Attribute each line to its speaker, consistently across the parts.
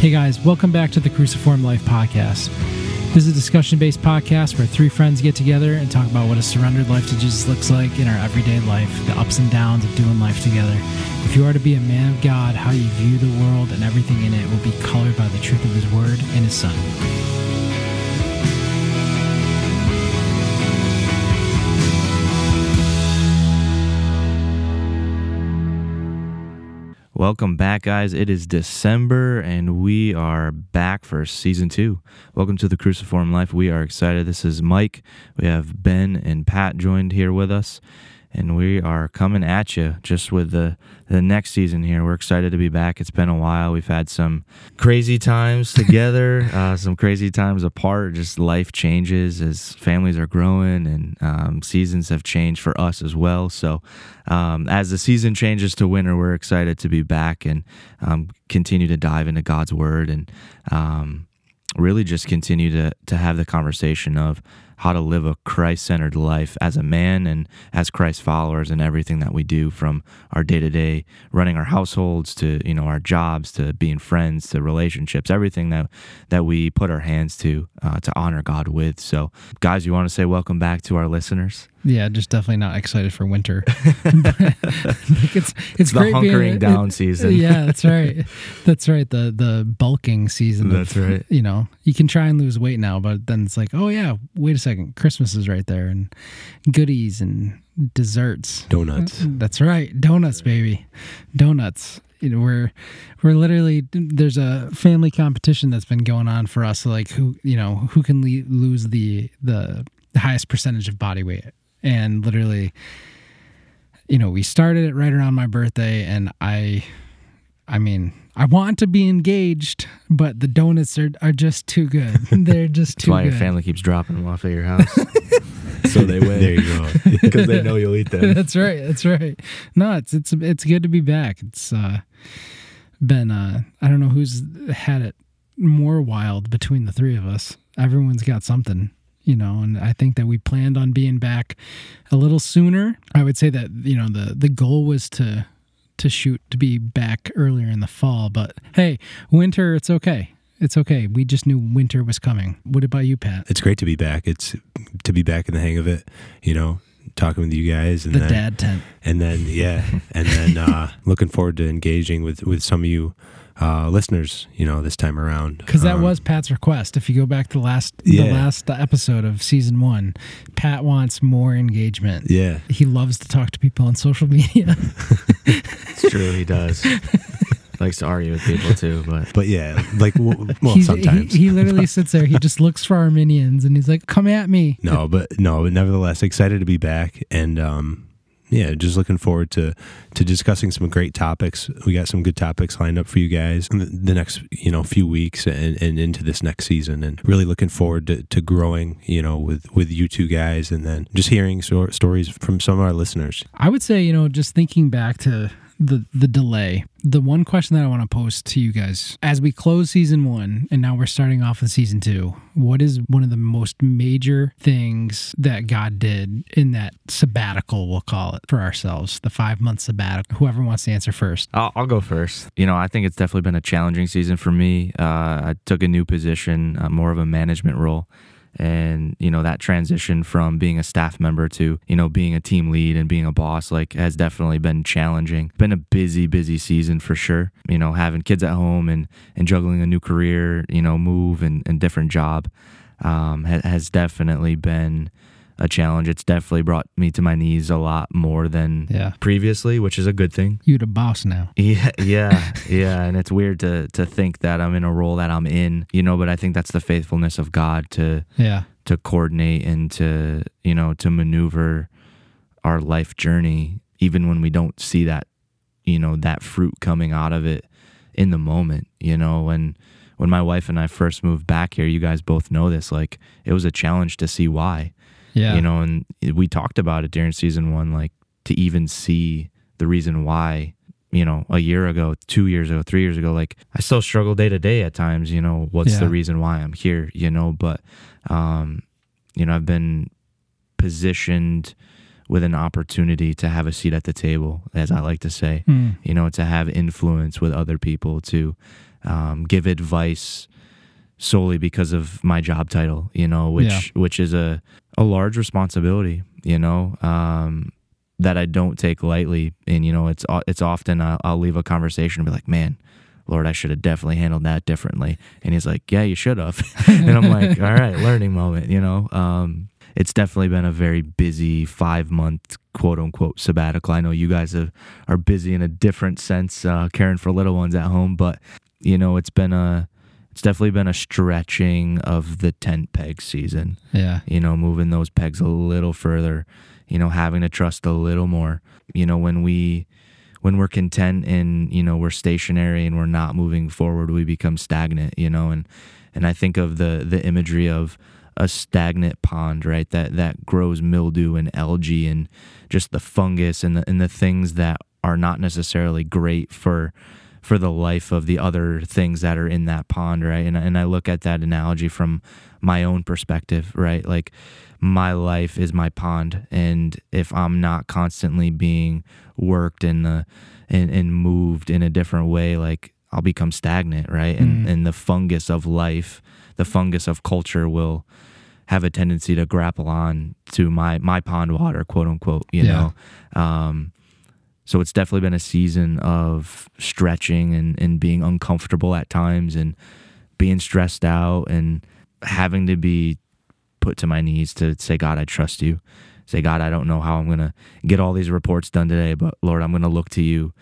Speaker 1: Hey guys, welcome back to the Cruciformed Life Podcast. This is a discussion based podcast where three friends get together and talk about what a surrendered life to Jesus looks like in our everyday life, the ups and downs of doing life together. If you are to be a man of God, how you view the world and everything in it will be colored by the truth of His Word and His Son.
Speaker 2: Welcome back, guys. It is December and we are back for season two. Welcome to the Cruciformed Life. We are excited. This is Mike. We have Ben and Pat joined here with us and we are coming at you just with the the next season here. We're excited to be back. It's been a while. We've had some crazy times together, uh, some crazy times apart. Just life changes as families are growing, and um, seasons have changed for us as well. So, um, as the season changes to winter, we're excited to be back and um, continue to dive into God's Word and um, really just continue to to have the conversation of how to live a Christ centered life as a man and as Christ followers and everything that we do from our day to day running our households to, you know, our jobs to being friends to relationships, everything that, that we put our hands to uh, to honor God with. So, guys, you want to say welcome back to our listeners?
Speaker 1: Yeah, just definitely not excited for winter. like
Speaker 2: it's it's the hunkering being, down it, season.
Speaker 1: yeah, that's right. That's right. The the bulking season.
Speaker 2: That's of, right.
Speaker 1: You know, you can try and lose weight now, but then it's like, oh yeah, wait a second, Christmas is right there, and goodies and desserts,
Speaker 3: donuts. Mm-hmm.
Speaker 1: That's right, donuts, baby, donuts. You know, we're we're literally there's a family competition that's been going on for us. Like who you know who can le- lose the the highest percentage of body weight and literally you know we started it right around my birthday and i i mean i want to be engaged but the donuts are, are just too good. They're just too
Speaker 2: That's why
Speaker 1: good.
Speaker 2: your family keeps dropping them off at your house.
Speaker 3: So they win.
Speaker 2: There you go. Because they know you'll eat them.
Speaker 1: That's right that's right. No it's it's it's good to be back. It's uh been uh i don't know who's had it more wild between the three of us. Everyone's got something you know and i think that we planned on being back a little sooner. I would say that you know the the goal was to to shoot to be back earlier in the fall but hey winter it's okay. It's okay. We just knew winter was coming. What about you pat?
Speaker 3: It's great to be back. It's to be back in the hang of it you know talking with you guys
Speaker 1: and the then, dad tent.
Speaker 3: and then yeah and then uh looking forward to engaging with with some of you uh, listeners, you know, this time around.
Speaker 1: Because that um, was Pat's request. If you go back to the last yeah. the last episode of season one, Pat wants more engagement.
Speaker 3: Yeah,
Speaker 1: he loves to talk to people on social media.
Speaker 2: it's true, he does. Likes to argue with people too, but
Speaker 3: but yeah, like well, well sometimes
Speaker 1: he, he literally sits there. He just looks for our minions, and he's like, "Come at me."
Speaker 3: No, but no, but nevertheless, excited to be back, and um, yeah, just looking forward to to discussing some great topics. We got some good topics lined up for you guys the next you know few weeks and, and into this next season, and really looking forward to, to growing you know with with you two guys, and then just hearing so, stories from some of our listeners.
Speaker 1: I would say you know just thinking back to the the delay. The one question that I want to pose to you guys as we close season 1 and now we're starting off with season 2. What is one of the most major things that God did in that sabbatical we'll call it for ourselves, the 5 month sabbatical. Whoever wants to answer first.
Speaker 2: I'll, I'll, go first. You know, I think it's definitely been a challenging season for me. Uh, I took a new position, uh, more of a management role and you know that transition from being a staff member to you know being a team lead and being a boss like has definitely been challenging. Been a busy busy season for sure. You know having kids at home and and juggling a new career you know move and, and different job um, ha- has definitely been a challenge. It's definitely brought me to my knees a lot more than
Speaker 1: yeah.
Speaker 2: previously, which is a good thing.
Speaker 1: You're the boss now.
Speaker 2: Yeah, yeah, yeah. And it's weird to to think that I'm in a role that I'm in, you know, but I think that's the faithfulness of God to
Speaker 1: yeah
Speaker 2: to coordinate and to you know to maneuver our life journey, even when we don't see that you know that fruit coming out of it in the moment. You know, when when my wife and I first moved back here, you guys both know this. Like it was a challenge to see why
Speaker 1: yeah.
Speaker 2: You know, and we talked about it during season one, like to even see the reason why, you know, a year ago, two years ago, three years ago, like I still struggle day to day at times, you know, what's yeah. the reason why I'm here, you know, but, um, you know, I've been positioned with an opportunity to have a seat at the table, as I like to say, mm. you know, to have influence with other people, to um, give advice solely because of my job title, you know, which
Speaker 1: Yeah.
Speaker 2: which is a a large responsibility, you know, um, that I don't take lightly. And you know, it's it's often I'll, I'll leave a conversation and be like, man. Lord, I should have definitely handled that differently. And he's like, Yeah, you should have. and I'm like, All right, learning moment, you know. Um, it's definitely been a very busy five month quote unquote sabbatical. I know you guys have, are busy in a different sense, uh, caring for little ones at home, but you know, it's been a it's definitely been a stretching of the tent peg season.
Speaker 1: Yeah.
Speaker 2: You know, moving those pegs a little further, you know, having to trust a little more. You know, when we when we're content and, you know, we're stationary and we're not moving forward, we become stagnant, you know, and and I think of the the imagery of a stagnant pond, right? That that grows mildew and algae and just the fungus and the and the things that are not necessarily great for for the life of the other things that are in that pond, right? And and I look at that analogy from my own perspective, right? Like my life is my pond, and if I'm not constantly being worked and the and, and moved in a different way, like I'll become stagnant, right? And
Speaker 1: Mm.
Speaker 2: and the fungus of life, the fungus of culture will have a tendency to grapple on to my my pond water, quote unquote, you
Speaker 1: Yeah.
Speaker 2: know. Um, so it's definitely been a season of stretching and, and being uncomfortable at times and being stressed out and having to be put to my knees to say, God, I trust you. Say, God, I don't know how I'm gonna get all these reports done today, but Lord, I'm gonna look to you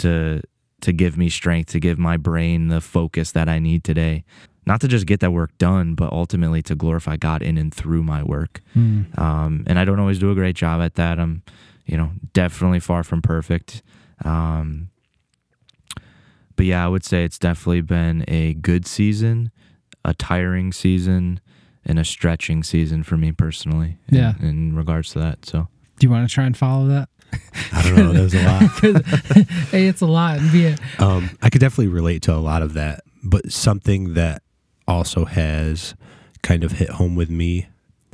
Speaker 2: to to give me strength, to give my brain the focus that I need today. Not to just get that work done, but ultimately to glorify God in and through my work.
Speaker 1: Mm.
Speaker 2: Um, and I don't always do a great job at that. I'm, you know, definitely far from perfect. Um, but yeah, I would say it's definitely been a good season, a tiring season, and a stretching season for me personally. in-
Speaker 1: Yeah.
Speaker 2: In, regards to that. So
Speaker 1: Do you want to try and follow that?
Speaker 3: I don't know. That was a lot.
Speaker 1: a, it's a lot. And B,
Speaker 3: Um, I could definitely relate to a lot of that, but something that also has kind of hit home with me.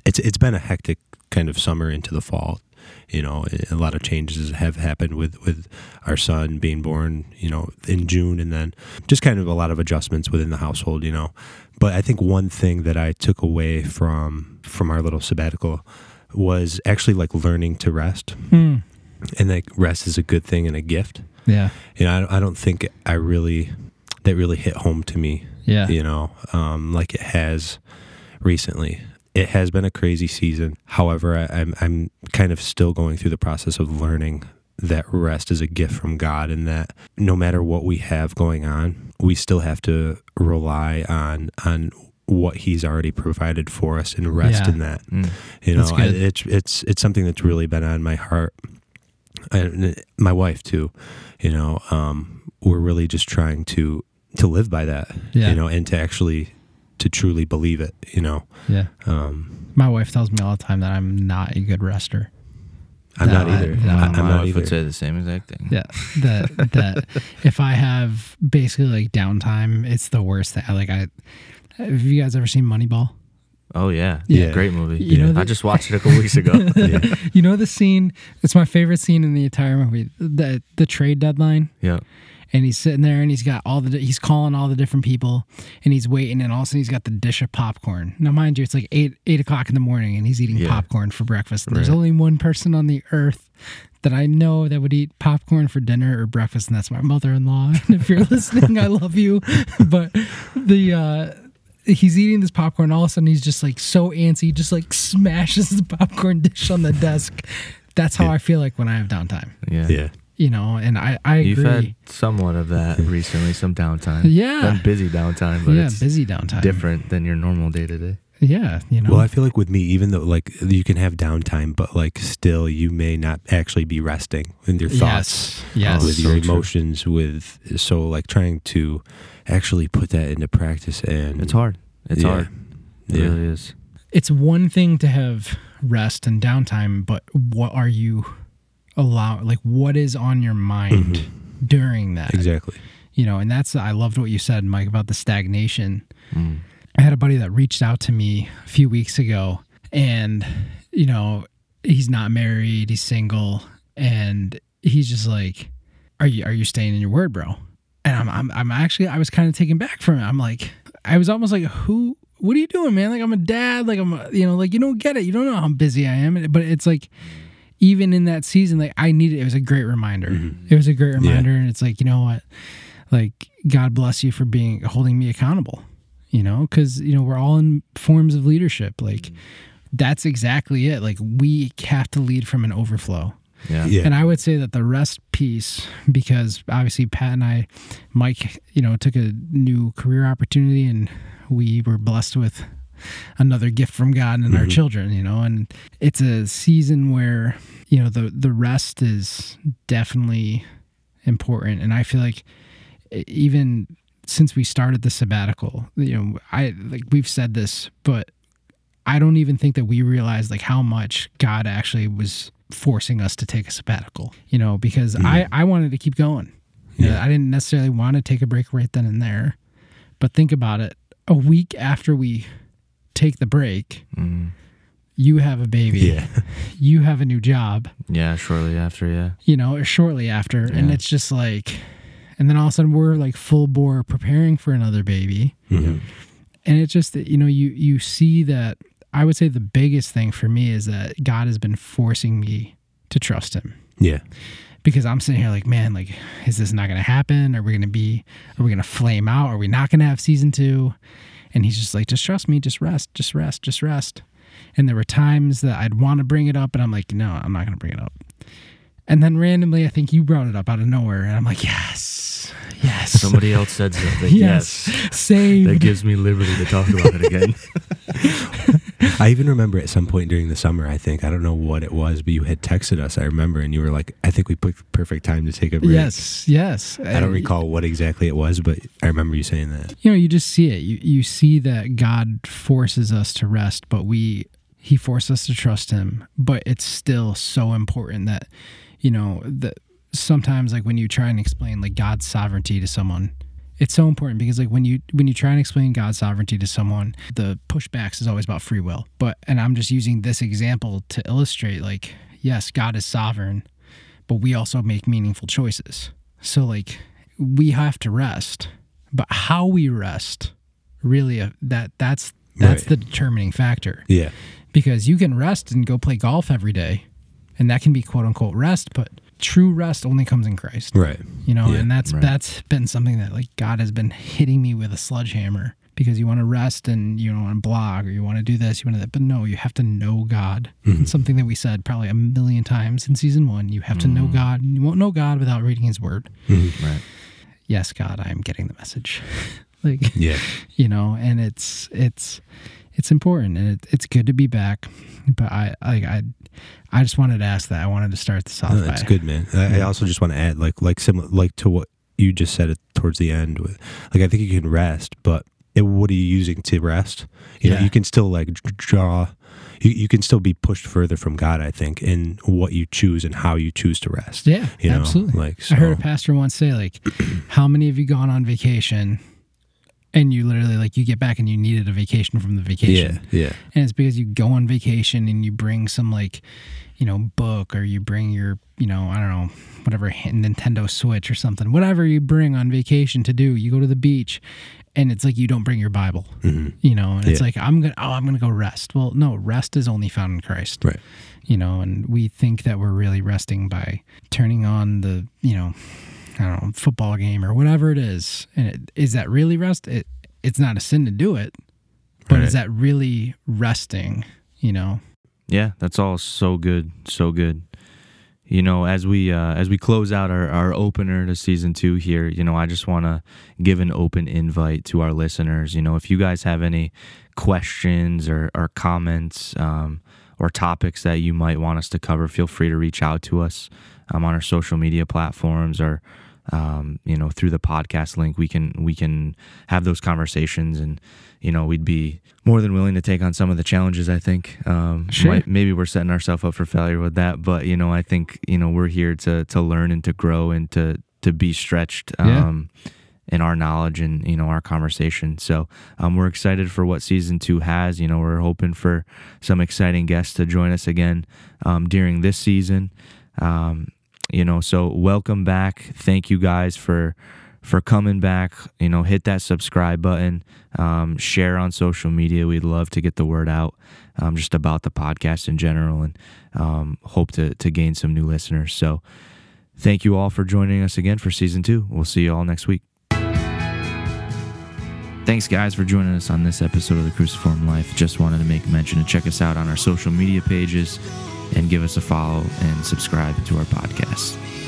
Speaker 3: It's it's been a hectic kind of summer into the fall. You know, a lot of changes have happened with with our son being born. You know, in June, and then just kind of a lot of adjustments within the household. You know, but I think one thing that I took away from from our little sabbatical was actually like learning to rest,
Speaker 1: Mm.
Speaker 3: and like rest is a good thing and a gift
Speaker 1: yeah,
Speaker 3: you know, I, I don't think I really that really hit home to me.
Speaker 1: yeah,
Speaker 3: You know, um, like it has recently. It has been a crazy season. However, I, I'm I'm kind of still going through the process of learning that rest is a gift from God, and that no matter what we have going on, we still have to rely on on what He's already provided for us and rest
Speaker 1: Yeah.
Speaker 3: in that.
Speaker 2: mm,
Speaker 3: You know, I, it's it's it's something that's really been on my heart, and my wife too. You know, um, we're really just trying to to live by that.
Speaker 1: Yeah.
Speaker 3: You know, and to actually to truly believe it. You know,
Speaker 1: yeah.
Speaker 3: um,
Speaker 1: My wife tells me all the time that I'm not a good rester.
Speaker 3: I'm
Speaker 1: No,
Speaker 3: not
Speaker 1: I-
Speaker 3: either.
Speaker 1: no,
Speaker 3: I,
Speaker 2: my
Speaker 3: am not
Speaker 2: wife
Speaker 3: either.
Speaker 2: would say the same exact thing.
Speaker 1: Yeah, that that if I have basically like downtime, it's the worst thing. I Like I, have you guys ever seen Moneyball?
Speaker 2: Oh yeah,
Speaker 3: Yeah.
Speaker 2: great movie.
Speaker 1: You know
Speaker 2: I just watched it a couple weeks ago.
Speaker 3: yeah.
Speaker 1: You know the scene? It's my favorite scene in the entire movie. The the trade deadline,
Speaker 2: yeah,
Speaker 1: and he's sitting there and he's got all the he's calling all the different people, and he's waiting, and all of a sudden he's got the dish of popcorn. Now, mind you, it's like eight eight o'clock in the morning, and he's eating
Speaker 2: Yeah.
Speaker 1: popcorn for breakfast. There's
Speaker 2: Right.
Speaker 1: only one person on the earth that I know that would eat popcorn for dinner or breakfast, and that's my mother-in-law. And if you're listening, I love you. But the uh he's eating this popcorn, all of a sudden he's just like so antsy, he just like smashes the popcorn dish on the desk. That's how
Speaker 3: Yeah.
Speaker 1: I feel like when I have downtime.
Speaker 2: yeah.
Speaker 3: yeah.
Speaker 1: You know, and I, I
Speaker 2: You've
Speaker 1: agree.
Speaker 2: had somewhat of that recently, some downtime.
Speaker 1: Yeah.
Speaker 2: been busy downtime, but
Speaker 1: yeah,
Speaker 2: it's
Speaker 1: busy downtime.
Speaker 2: different than your normal day to day.
Speaker 1: Yeah, you know.
Speaker 3: Well, I feel like with me, even though like you can have downtime, but like still, you may not actually be resting in your thoughts.
Speaker 1: Yes. Yes.
Speaker 3: with
Speaker 2: So
Speaker 3: your
Speaker 2: true.
Speaker 3: emotions with so like trying to actually put that into practice and
Speaker 2: It's hard. It's
Speaker 3: Yeah.
Speaker 2: hard. It
Speaker 3: Yeah.
Speaker 2: really is.
Speaker 1: it's one thing to have rest and downtime, but what are you allow like what is on your mind
Speaker 3: Mhm.
Speaker 1: during that?
Speaker 3: exactly
Speaker 1: You know, and that's I loved what you said, Mike, about the stagnation.
Speaker 2: Mm.
Speaker 1: I had a buddy that reached out to me a few weeks ago and you know, he's not married, he's single, and he's just like, Are you are you staying in your word, bro? and I'm, I'm, I'm actually, I was kind of taken back from it. I'm like, I was almost like, who, what are you doing, man? Like, I'm a dad. Like, I'm, a, you know, like, you don't get it. You don't know how busy I am. But it's like, even in that season, like, I needed, it was a great reminder. Mm-hmm. It was a great reminder. And it's like, you know what? Like, God bless you for being, holding me accountable, you know, because, you know, we're all in forms of leadership. Like, mm-hmm. that's exactly it. Like, we have to lead from an overflow.
Speaker 2: Yeah.
Speaker 3: Yeah.
Speaker 1: And I would say that the rest piece, because obviously Pat and I, Mike, you know, took a new career opportunity and we were blessed with another gift from God and our mm-hmm. children, you know, and it's a season where, you know, the the rest is definitely important. And I feel like even since we started the sabbatical, you know, I like we've said this, but I don't even think that we realized like how much God actually was forcing us to take a sabbatical, you know, because I, mm-hmm. I wanted to keep going. You know,
Speaker 3: Yeah.
Speaker 1: I didn't necessarily want to take a break right then and there. But think about it. A week after we take the break,
Speaker 2: Mm.
Speaker 1: you have a baby.
Speaker 3: Yeah.
Speaker 1: You have a new job,
Speaker 2: Yeah. Shortly after. Yeah.
Speaker 1: you know, or shortly after. And it's just like, and then all of a sudden we're like full bore preparing for another baby.
Speaker 3: Mhm.
Speaker 1: and it's just that you know you you see that i would say the biggest thing for me is that god has been forcing me to trust him
Speaker 3: Yeah.
Speaker 1: because i'm sitting here like man like is this not going to happen are we going to be are we going to flame out are we not going to have season two and he's just like just trust me. Just rest. Just rest. Just rest. And there were times that i'd want to bring it up and i'm like no i'm not going to bring it up. And then randomly i think you brought it up out of nowhere and i'm like yes. Yes.
Speaker 2: Somebody else said something.
Speaker 1: yes,
Speaker 2: That
Speaker 1: saved
Speaker 2: gives me liberty to talk about it again.
Speaker 3: I even remember at some point during the summer, I think, I don't know what it was, but you had texted us, I remember, and you were like, I think we picked perfect time to take a break.
Speaker 1: yes yes
Speaker 3: I don't recall what exactly it was, but I remember you saying that.
Speaker 1: you know you just see it you you see that god forces us to rest but we he forced us to trust him but it's still so important that you know that sometimes like when you try and explain like god's sovereignty to someone it's so important because like when you when you try and explain god's sovereignty to someone the pushbacks is always about free will but and i'm just using this example to illustrate like yes god is sovereign but we also make meaningful choices so like we have to rest but how we rest really uh, that that's that's
Speaker 3: Right.
Speaker 1: the determining factor
Speaker 3: Yeah.
Speaker 1: because you can rest and go play golf every day and that can be quote unquote rest but true rest only comes in christ
Speaker 3: Right.
Speaker 1: you know
Speaker 3: Yeah,
Speaker 1: and that's
Speaker 2: right.
Speaker 1: that's been something that like god has been hitting me with a sledgehammer because you want to rest and you don't want to blog or you want to do this you want to that but no you have to know god
Speaker 3: Mm-hmm.
Speaker 1: Something that we said probably a million times in season one you have to know
Speaker 3: Mm-hmm.
Speaker 1: god and you won't know god without reading his word
Speaker 2: right.
Speaker 1: yes god i am getting the message like
Speaker 3: Yeah.
Speaker 1: you know and it's it's it's important and it, it's good to be back but i like i i just wanted to ask that i wanted to start this off
Speaker 3: No,
Speaker 1: by
Speaker 3: that's good, man. I, I also just want to add, like, like similar, like to what you just said it towards the end. With, like, I think you can rest, but it, what are you using to rest? You know,
Speaker 1: Yeah.
Speaker 3: you can still like draw. You, you can still be pushed further from God. I think in what you choose and how you choose to rest.
Speaker 1: yeah
Speaker 3: You know,
Speaker 1: absolutely
Speaker 3: like
Speaker 1: i heard a pastor once say like how many of you gone on vacation and you literally like you get back and you needed a vacation from the vacation
Speaker 3: Yeah, yeah,
Speaker 1: and it's because you go on vacation and you bring some like you know book or you bring your you know i don't know whatever nintendo switch or something whatever you bring on vacation to do you go to the beach and it's like you don't bring your bible
Speaker 3: Mhm.
Speaker 1: you know and it's
Speaker 3: Yeah.
Speaker 1: like i'm gonna oh i'm gonna go rest well no rest is only found in christ
Speaker 3: right.
Speaker 1: you know and we think that we're really resting by turning on the you know i don't know football game or whatever it is and it, is that really rest it it's not a sin to do it but
Speaker 3: Right.
Speaker 1: is that really resting you know
Speaker 2: Yeah, that's all so good, so good. You know, as we uh, as we close out our, our opener to season two here, you know, I just want to give an open invite to our listeners. You know, if you guys have any questions or, or comments um, or topics that you might want us to cover, feel free to reach out to us um, on our social media platforms or um, you know through the podcast link. We can we can have those conversations, and you know we'd be more than willing to take on some of the challenges. I think um,
Speaker 1: Sure.
Speaker 2: might- maybe we're setting ourselves up for failure with that, but you know I think you know we're here to to learn and to grow and to to be stretched.
Speaker 1: Yeah.
Speaker 2: Um, in our knowledge and you know our conversation. So um, we're excited for what season two has. You know, we're hoping for some exciting guests to join us again um, during this season. Um, you know, so welcome back. Thank you guys for for coming back. You know, hit that subscribe button, um, share on social media. We'd love to get the word out um, just about the podcast in general and um, hope to, to gain some new listeners. So thank you all for joining us again for season two. We'll see you all next week. Thanks, guys, for joining us on this episode of the Cruciformed Life. Just wanted to make mention to check us out on our social media pages and give us a follow and subscribe to our podcast.